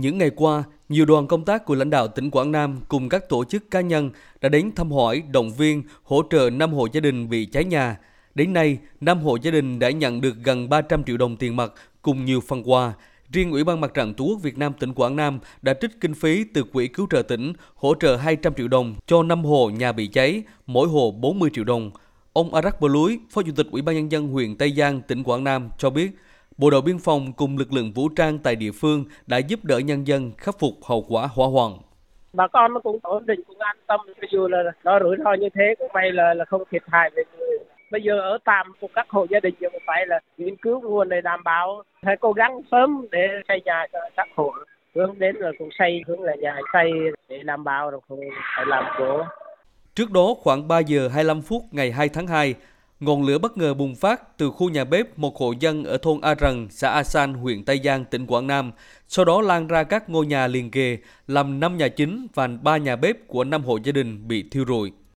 Những ngày qua, nhiều đoàn công tác của lãnh đạo tỉnh Quảng Nam cùng các tổ chức cá nhân đã đến thăm hỏi, động viên, hỗ trợ 5 hộ gia đình bị cháy nhà. Đến nay, 5 hộ gia đình đã nhận được gần 300 triệu đồng tiền mặt cùng nhiều phần quà. Riêng Ủy ban Mặt trận Tổ quốc Việt Nam tỉnh Quảng Nam đã trích kinh phí từ Quỹ cứu trợ tỉnh hỗ trợ 200 triệu đồng cho 5 hộ nhà bị cháy, mỗi hộ 40 triệu đồng. Ông Arak Bờ Lúi, Phó Chủ tịch Ủy ban Nhân dân huyện Tây Giang, tỉnh Quảng Nam cho biết, Bộ đội biên phòng cùng lực lượng vũ trang tại địa phương đã giúp đỡ nhân dân khắc phục hậu quả hỏa hoạn. Bà con nó cũng ổn định, cũng an tâm, dù là nó rủi ro như thế cũng may là là không thiệt hại về người. Bây giờ ở tạm của các hộ gia đình cũng phải là nghiên cứu nguồn để đảm bảo phải cố gắng sớm để xây nhà cho các hộ hướng đến là cũng xây hướng là nhà xây để đảm bảo rồi không phải làm gỗ Trước đó khoảng 3 giờ 25 phút ngày 2 tháng 2, ngọn lửa bất ngờ bùng phát từ khu nhà bếp một hộ dân ở thôn A Rần, xã A San, huyện Tây Giang, tỉnh Quảng Nam, sau đó lan ra các ngôi nhà liền kề, làm 5 nhà chính và 3 nhà bếp của 5 hộ gia đình bị thiêu rụi.